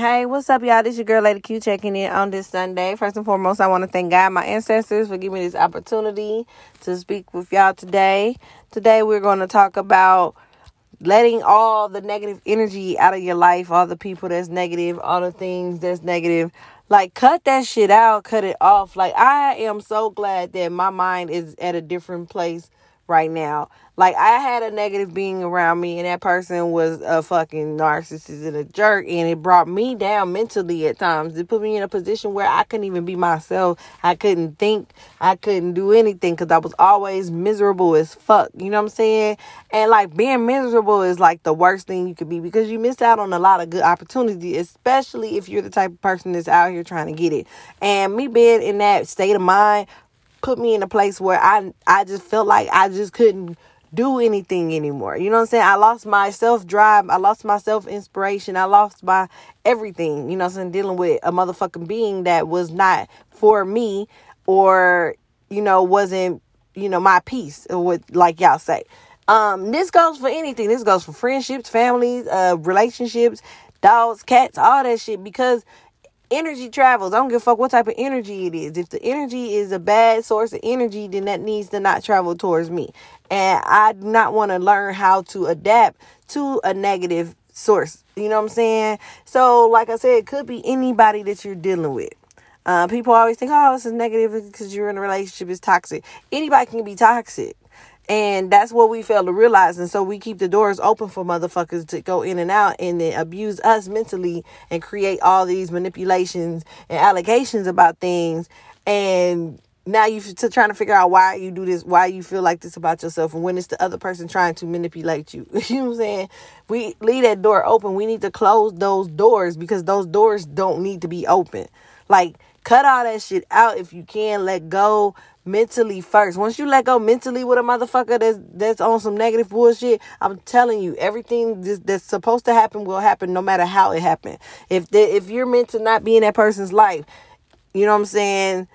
Hey, what's up, y'all? This your girl, Lady Q, checking in on this Sunday. First and foremost, I want to thank God, my ancestors, for giving me this opportunity to speak with y'all today. Today, we're going to talk about letting all the negative energy out of your life, all the people that's negative, all the things that's negative. Like, cut that shit out, cut it off. Like, I am so glad that my mind is at a different place right now. Like I had a negative being around me and that person was a fucking narcissist and a jerk and it brought me down mentally at times. It put me in a position where I couldn't even be myself. I couldn't think. I couldn't do anything cuz I was always miserable as fuck. You know what I'm saying? And like being miserable is like the worst thing you could be because you missed out on a lot of good opportunity, especially if you're the type of person that's out here trying to get it. And me being in that state of mind put me in a place where I I just felt like I just couldn't do anything anymore. You know what I'm saying? I lost my self drive. I lost my self inspiration. I lost my everything. You know what I'm saying? Dealing with a motherfucking being that was not for me or, you know, wasn't, you know, my peace with like y'all say. Um, this goes for anything. This goes for friendships, families, uh, relationships, dogs, cats, all that shit. Because energy travels. I don't give a fuck what type of energy it is. If the energy is a bad source of energy, then that needs to not travel towards me. And I do not want to learn how to adapt to a negative source. You know what I'm saying? So, like I said, it could be anybody that you're dealing with. Uh, people always think, oh, this is negative because you're in a relationship, it's toxic. Anybody can be toxic. And that's what we fail to realize. And so we keep the doors open for motherfuckers to go in and out and then abuse us mentally and create all these manipulations and allegations about things. And now you are trying to figure out why you do this, why you feel like this about yourself, and when it's the other person trying to manipulate you. you know what I'm saying? We leave that door open. We need to close those doors because those doors don't need to be open. Like, cut all that shit out if you can. Let go mentally first. Once you let go mentally with a motherfucker that's that's on some negative bullshit, I'm telling you, everything that's supposed to happen will happen no matter how it happened. If the, if you're meant to not be in that person's life, you know what I'm saying,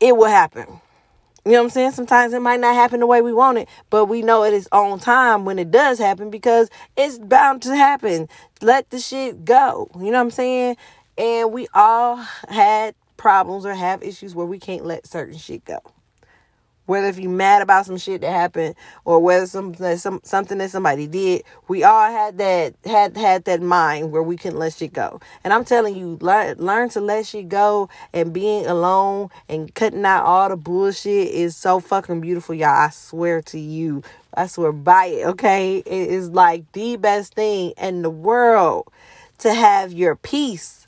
it will happen. You know what I'm saying? Sometimes it might not happen the way we want it, but we know it is on time when it does happen because it's bound to happen. Let the shit go. You know what I'm saying? And we all had problems or have issues where we can't let certain shit go. Whether if you're mad about some shit that happened or whether some, some something that somebody did, we all had that had had that mind where we can let shit go. And I'm telling you, learn learn to let shit go and being alone and cutting out all the bullshit is so fucking beautiful, y'all. I swear to you. I swear by it, okay? It is like the best thing in the world to have your peace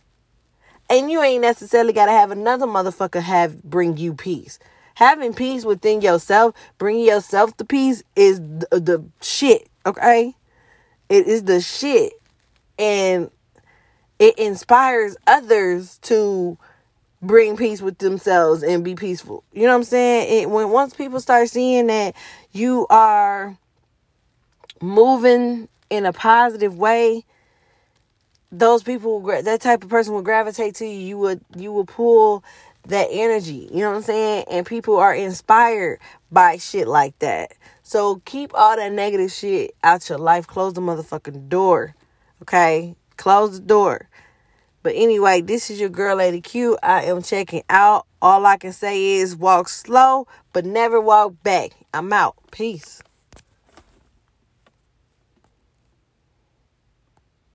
and you ain't necessarily got to have another motherfucker have bring you peace. Having peace within yourself, bringing yourself to peace is the, uh, the shit, okay? It is the shit. And it inspires others to bring peace with themselves and be peaceful. You know what I'm saying? It, when once people start seeing that you are moving in a positive way, those people that type of person will gravitate to you you would you will pull that energy you know what i'm saying? And people are inspired by shit like that. So keep all that negative shit out your life. Close the motherfucking door okay? Close the door. But anyway this is your girl lady q. I am checking out. All i can say is walk slow but never walk back. I'm out. Peace